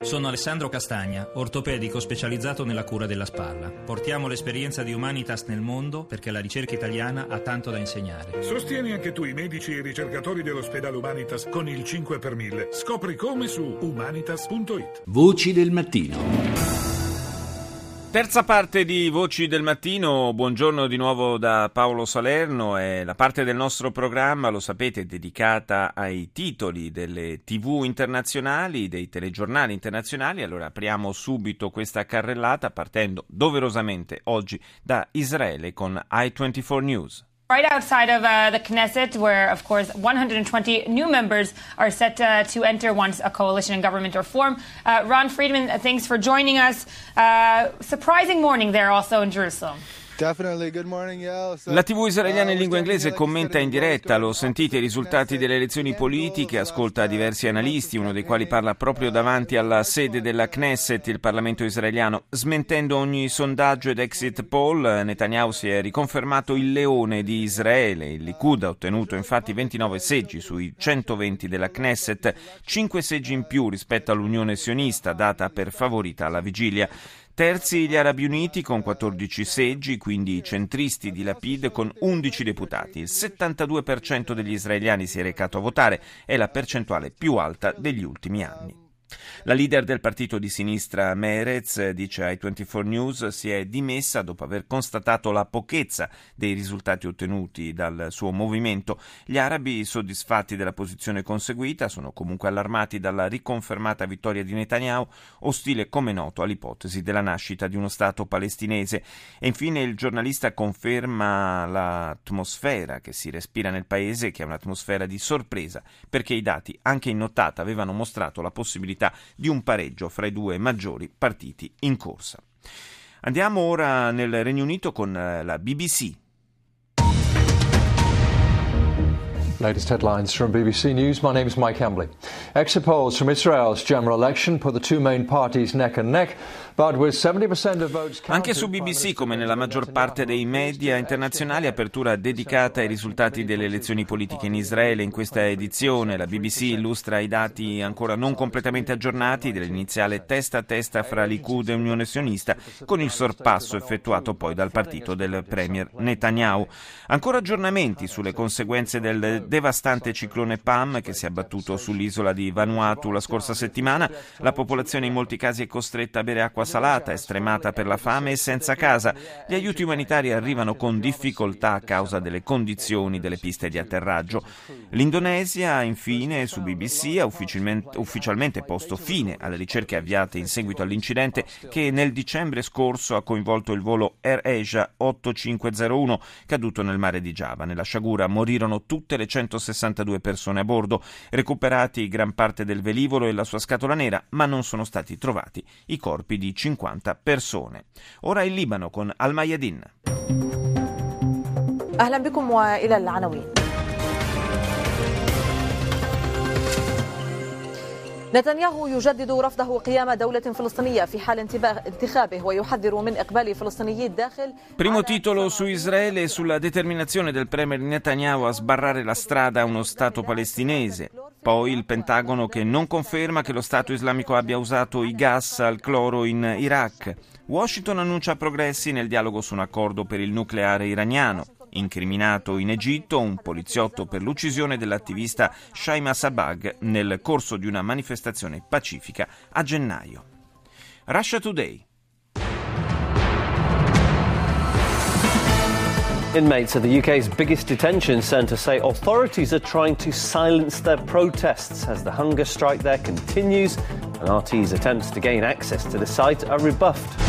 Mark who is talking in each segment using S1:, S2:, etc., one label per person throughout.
S1: Sono Alessandro Castagna, ortopedico specializzato nella cura della spalla. Portiamo l'esperienza di Humanitas nel mondo perché la ricerca italiana ha tanto da insegnare.
S2: Sostieni anche tu i medici e i ricercatori dell'ospedale Humanitas con il 5 per 1000. Scopri come su humanitas.it.
S3: Voci del mattino.
S4: Terza parte di Voci del Mattino, buongiorno di nuovo da Paolo Salerno, è la parte del nostro programma, lo sapete, dedicata ai titoli delle tv internazionali, dei telegiornali internazionali, allora apriamo subito questa carrellata partendo doverosamente oggi da Israele con i24 News.
S5: Right outside of uh, the Knesset, where, of course, 120 new members are set uh, to enter once a coalition and government are formed. Uh, Ron Friedman, thanks for joining us. Uh, surprising morning there also in Jerusalem.
S4: La TV israeliana in lingua inglese commenta in diretta, lo sentite, i risultati delle elezioni politiche, ascolta diversi analisti, uno dei quali parla proprio davanti alla sede della Knesset, il Parlamento israeliano. Smentendo ogni sondaggio ed exit poll, Netanyahu si è riconfermato il leone di Israele. Il Likud ha ottenuto infatti 29 seggi sui 120 della Knesset, 5 seggi in più rispetto all'Unione sionista, data per favorita alla vigilia. Terzi gli Arabi Uniti con 14 seggi, quindi i centristi di Lapid con 11 deputati. Il 72% degli israeliani si è recato a votare, è la percentuale più alta degli ultimi anni. La leader del partito di sinistra Merez, dice ai 24 News, si è dimessa dopo aver constatato la pochezza dei risultati ottenuti dal suo movimento. Gli arabi, soddisfatti della posizione conseguita, sono comunque allarmati dalla riconfermata vittoria di Netanyahu, ostile come noto all'ipotesi della nascita di uno Stato palestinese. E infine il giornalista conferma l'atmosfera che si respira nel paese, che è un'atmosfera di sorpresa, perché i dati anche in notata avevano mostrato la possibilità possibilità di un pareggio fra i due maggiori partiti in corsa. Andiamo ora nel Regno Unito con eh, la BBC.
S6: Latest headlines from BBC News. My name is Mike Hambley. Exit polls from Israel's general election put the two main parties neck and neck.
S4: Anche su BBC, come nella maggior parte dei media internazionali, apertura dedicata ai risultati delle elezioni politiche in Israele. In questa edizione la BBC illustra i dati ancora non completamente aggiornati dell'iniziale testa a testa fra Likud e Unione Sionista, con il sorpasso effettuato poi dal partito del premier Netanyahu. Ancora aggiornamenti sulle conseguenze del devastante ciclone Pam che si è abbattuto sull'isola di Vanuatu la scorsa settimana. La popolazione in molti casi è costretta a bere acqua salata, estremata per la fame e senza casa. Gli aiuti umanitari arrivano con difficoltà a causa delle condizioni delle piste di atterraggio. L'Indonesia, infine, su BBC ha ufficialmente, posto fine alle ricerche avviate in seguito all'incidente che nel dicembre scorso ha coinvolto il volo Air Asia 8501 caduto nel mare di Java. Nella sciagura morirono tutte le 162 persone a bordo, recuperati gran parte del velivolo e la sua scatola nera, ma non sono stati trovati i corpi di 50 persone. Ora il Libano con Al-Mayadin.
S7: أهلا بكم وإلى العناوين نتنياهو يجدد رفضه قيام دولة فلسطينية في حال انتخابه ويحذر من إقبال فلسطينيي الداخل
S4: Primo titolo su Israele e sulla determinazione del premier Netanyahu a sbarrare la strada a uno Stato palestinese. Poi il Pentagono che non conferma che lo Stato islamico abbia usato i gas al cloro in Iraq. Washington annuncia progressi nel dialogo su un accordo per il nucleare iraniano. Incriminato in Egitto un poliziotto per l'uccisione dell'attivista Shaima Sabag nel corso di una manifestazione pacifica a gennaio. Russia Today.
S8: Inmates of the UK's biggest detention centre say authorities are trying to silence their protests as the hunger strike there continues and RT's attempts to gain access to the site are rebuffed.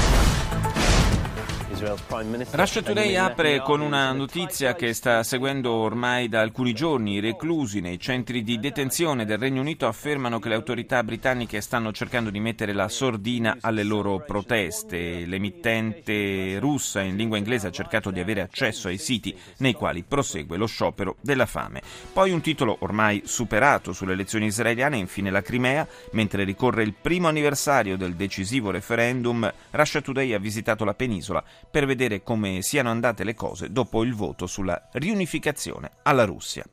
S4: Russia Today apre con una notizia che sta seguendo ormai da alcuni giorni. I reclusi nei centri di detenzione del Regno Unito affermano che le autorità britanniche stanno cercando di mettere la sordina alle loro proteste. L'emittente russa in lingua inglese ha cercato di avere accesso ai siti nei quali prosegue lo sciopero della fame. Poi un titolo ormai superato sulle elezioni israeliane, infine la Crimea, mentre ricorre il primo anniversario del decisivo referendum, Russia Today ha visitato la penisola per vedere come siano andate le cose dopo il voto sulla riunificazione alla Russia.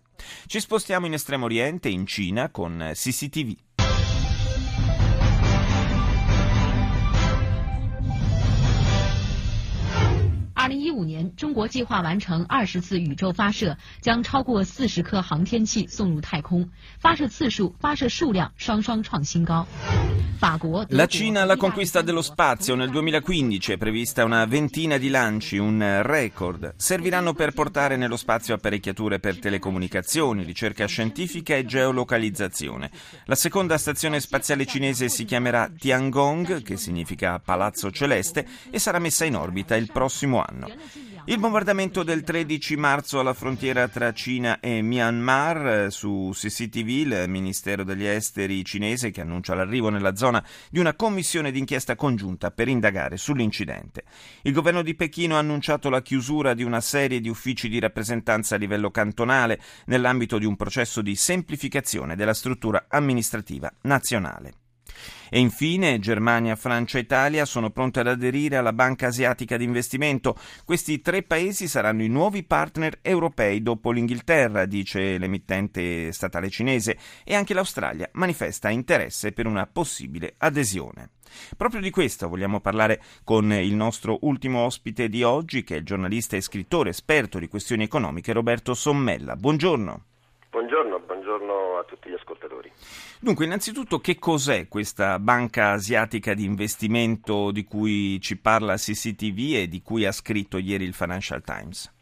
S4: Ci spostiamo in Estremo Oriente, in Cina, con CCTV.
S9: 五年，中国计划完成二十次宇宙发射，将超过四十颗航天器送入太空，发射次数、发射数量双双创新高。
S4: La Cina alla conquista dello spazio. Nel 2015 è prevista una ventina di lanci, un record. Serviranno per portare nello spazio apparecchiature per telecomunicazioni, ricerca scientifica e geolocalizzazione. La seconda stazione spaziale cinese si chiamerà Tiangong, che significa Palazzo Celeste, e sarà messa in orbita il prossimo anno. Il bombardamento del 13 marzo alla frontiera tra Cina e Myanmar su CCTV, il Ministero degli Esteri cinese che annuncia l'arrivo nella zona di una commissione d'inchiesta congiunta per indagare sull'incidente. Il governo di Pechino ha annunciato la chiusura di una serie di uffici di rappresentanza a livello cantonale nell'ambito di un processo di semplificazione della struttura amministrativa nazionale. E infine Germania, Francia e Italia sono pronte ad aderire alla Banca Asiatica di Investimento. Questi tre paesi saranno i nuovi partner europei dopo l'Inghilterra, dice l'emittente statale cinese, e anche l'Australia manifesta interesse per una possibile adesione. Proprio di questo vogliamo parlare con il nostro ultimo ospite di oggi, che è il giornalista e scrittore esperto di questioni economiche Roberto Sommella. Buongiorno.
S10: Buongiorno, buongiorno tutti gli ascoltatori.
S4: Dunque, innanzitutto, che cos'è questa banca asiatica di investimento di cui ci parla CCTV e di cui ha scritto ieri il Financial Times?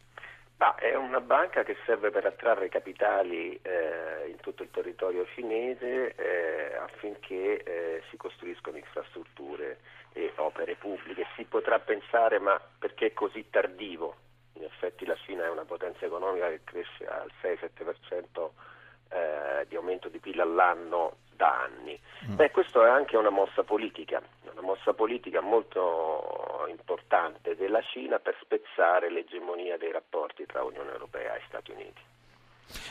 S10: Ah, è una banca che serve per attrarre capitali eh, in tutto il territorio cinese eh, affinché eh, si costruiscano infrastrutture e opere pubbliche. Si potrà pensare, ma perché è così tardivo? In effetti la Cina è una potenza economica che cresce al 6-7% eh, di aumento di PIL all'anno da anni. Mm. Beh, questa è anche una mossa politica, una mossa politica molto importante della Cina per spezzare l'egemonia dei rapporti tra Unione Europea e Stati Uniti.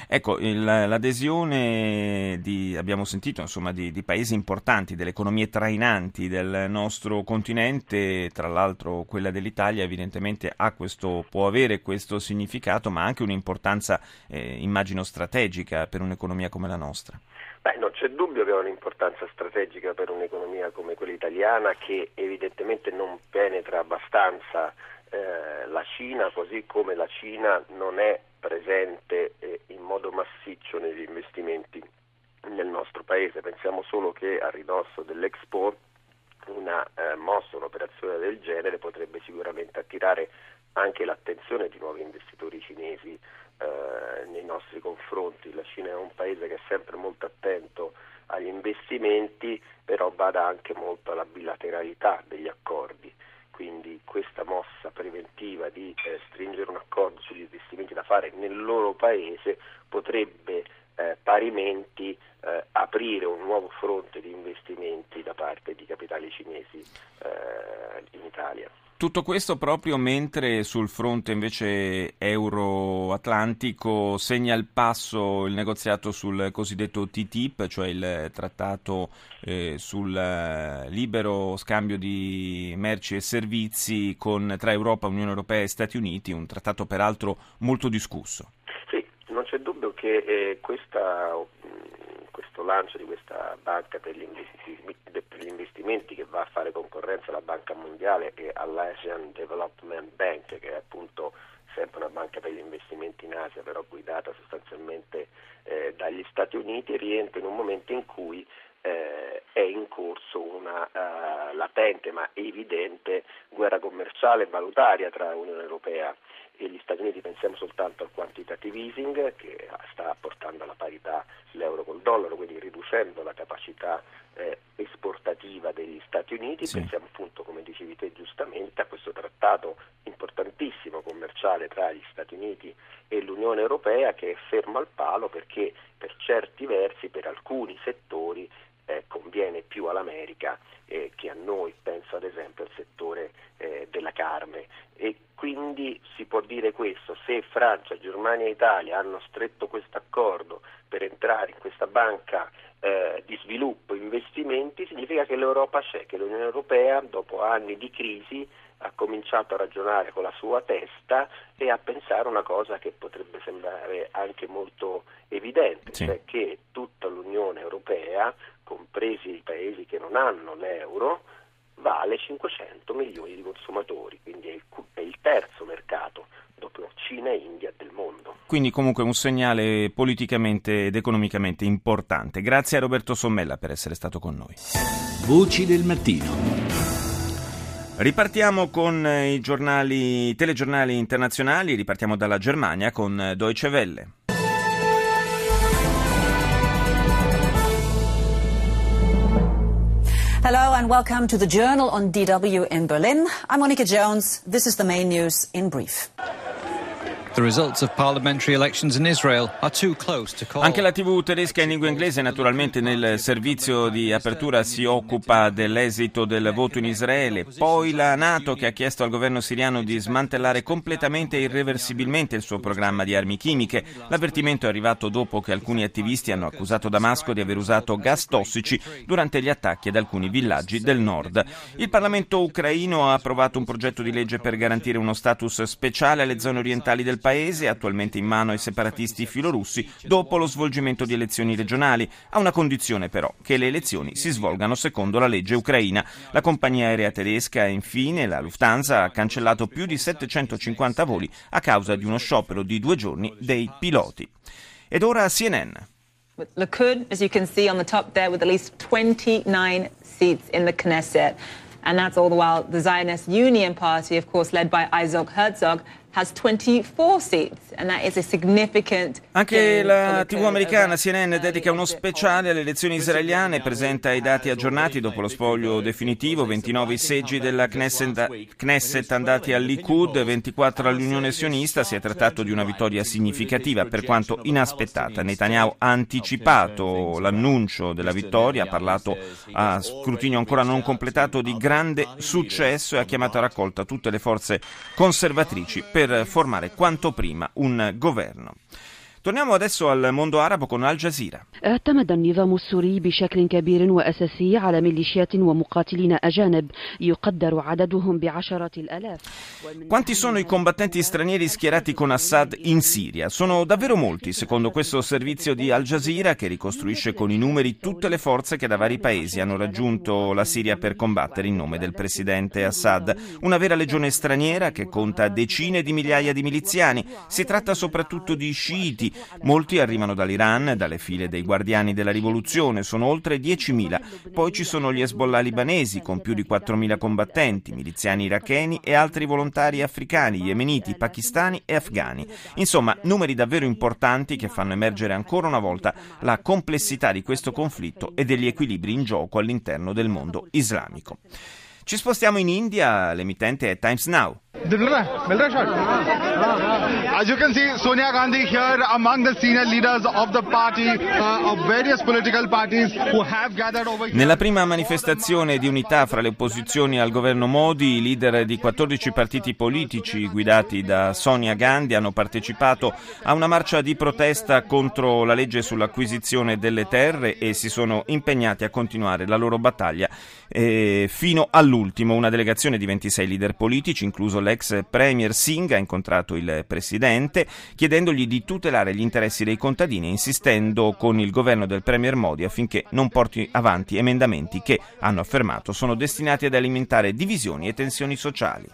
S4: Ecco, il, l'adesione di, abbiamo sentito, insomma, di, di, paesi importanti, delle economie trainanti del nostro continente, tra l'altro quella dell'Italia evidentemente questo, può avere questo significato, ma anche un'importanza, eh, immagino, strategica per un'economia come la nostra.
S10: Beh, non c'è dubbio che ha un'importanza strategica per un'economia come quella italiana che evidentemente non penetra abbastanza eh, la Cina, così come la Cina non è presente in modo massiccio negli investimenti nel nostro paese. Pensiamo solo che a ridosso dell'Expo una eh, mossa, un'operazione del genere potrebbe sicuramente attirare anche l'attenzione di nuovi investitori cinesi eh, nei nostri confronti. La Cina è un paese che è sempre molto attento agli investimenti, però bada anche molto alla bilateralità degli accordi quindi questa mossa preventiva di eh, stringere un accordo sugli investimenti da fare nel loro paese potrebbe eh, parimenti eh, aprire un nuovo fronte di investimenti da parte di capitali cinesi eh, in Italia.
S4: Tutto questo proprio mentre sul fronte invece euro-atlantico segna il passo il negoziato sul cosiddetto TTIP, cioè il trattato eh, sul eh, libero scambio di merci e servizi con, tra Europa, Unione Europea e Stati Uniti, un trattato peraltro molto discusso.
S10: Sì, non c'è dubbio che eh, questa questo lancio di questa banca per gli, investimenti che va a fare concorrenza alla Banca Mondiale e all'Asian Development Bank, che è appunto sempre una banca per gli investimenti in Asia, però guidata sostanzialmente eh, dagli Stati Uniti, rientra in un momento in cui eh, è in corso una uh, latente ma evidente guerra commerciale e valutaria tra Unione Europea e gli Stati Uniti pensiamo soltanto al quantitative easing che sta portando alla parità l'euro col dollaro, quindi riducendo la capacità eh, esportativa degli Stati Uniti, sì. pensiamo appunto, come dicevi te giustamente, a questo trattato importantissimo commerciale tra gli Stati Uniti e l'Unione Europea che è fermo al palo perché per certi versi, per alcuni settori, eh, conviene più all'America eh, che a noi, penso ad esempio al settore eh, della carne e quindi si può dire questo, se Francia, Germania e Italia hanno stretto questo accordo per entrare in questa banca eh, di sviluppo investimenti, significa che l'Europa c'è, che l'Unione Europea dopo anni di crisi ha cominciato a ragionare con la sua testa e a pensare una cosa che potrebbe sembrare anche molto evidente, sì. cioè che tutta l'Unione Europea, compresi i paesi che non hanno l'euro, vale 500 milioni di consumatori, quindi è il, è il terzo mercato dopo Cina e India del mondo.
S4: Quindi comunque un segnale politicamente ed economicamente importante. Grazie a Roberto Sommella per essere stato con noi.
S3: Voci del mattino.
S4: Ripartiamo con i giornali, i telegiornali internazionali, ripartiamo dalla Germania con Deutsche Welle.
S11: Hello and welcome to the Journal on DW in Berlin. I'm Monica Jones. This is the main news in brief.
S4: Anche la TV tedesca in lingua inglese naturalmente nel servizio di apertura si occupa dell'esito del voto in Israele, poi la Nato che ha chiesto al governo siriano di smantellare completamente e irreversibilmente il suo programma di armi chimiche. L'avvertimento è arrivato dopo che alcuni attivisti hanno accusato Damasco di aver usato gas tossici durante gli attacchi ad alcuni villaggi del nord. Il Parlamento ucraino ha approvato un progetto di legge per garantire uno status speciale alle zone orientali del paese, attualmente in mano ai separatisti filorussi, dopo lo svolgimento di elezioni regionali, a una condizione però, che le elezioni si svolgano secondo la legge ucraina. La compagnia aerea tedesca, infine, la Lufthansa, ha cancellato più di 750 voli a causa di uno sciopero di due giorni dei piloti. Ed ora CNN.
S12: Likud, as you can see on the top there, with at least 29 seats in the Knesset. And that's all the while the Zionist Union Party, of course, led by Isaac Herzog,
S4: anche la TV americana CNN dedica uno speciale alle elezioni israeliane, presenta i dati aggiornati dopo lo spoglio definitivo, 29 seggi della Knesset, Knesset andati al Likud, 24 all'Unione Sionista, si è trattato di una vittoria significativa per quanto inaspettata. Netanyahu ha anticipato l'annuncio della vittoria, ha parlato a scrutinio ancora non completato di grande successo e ha chiamato a raccolta tutte le forze conservatrici per per formare quanto prima un governo Torniamo adesso al mondo arabo con Al Jazeera.
S13: اعتمد النظام السوري بشكل كبير وأساسي على ميليشيات ومقاتلين أجانب يقدر عددهم بعشرة الآلاف
S4: Quanti sono i combattenti stranieri schierati con Assad in Siria? Sono davvero molti, secondo questo servizio di Al Jazeera che ricostruisce con i numeri tutte le forze che da vari paesi hanno raggiunto la Siria per combattere in nome del presidente Assad. Una vera legione straniera che conta decine di migliaia di miliziani. Si tratta soprattutto di sciiti, Molti arrivano dall'Iran, dalle file dei guardiani della rivoluzione, sono oltre 10.000. Poi ci sono gli Hezbollah libanesi con più di 4.000 combattenti, miliziani iracheni e altri volontari africani, yemeniti, pakistani e afghani. Insomma, numeri davvero importanti che fanno emergere ancora una volta la complessità di questo conflitto e degli equilibri in gioco all'interno del mondo islamico. Ci spostiamo in India, l'emittente è Times Now.
S14: As you can see, Sonia Gandhi here among the senior leaders of the party, uh, of various political parties who have gathered over here.
S4: Nella prima manifestazione di unità fra le opposizioni al governo Modi, i leader di 14 partiti politici guidati da Sonia Gandhi hanno partecipato a una marcia di protesta contro la legge sull'acquisizione delle terre e si sono impegnati a continuare la loro battaglia eh, fino all'ultimo. Una delegazione di 26 leader politici, incluso l'ex premier Singh, ha incontrato il Presidente, chiedendogli di tutelare gli interessi dei contadini e insistendo con il governo del Premier Modi affinché non porti avanti emendamenti che, hanno affermato, sono destinati ad alimentare divisioni e tensioni sociali.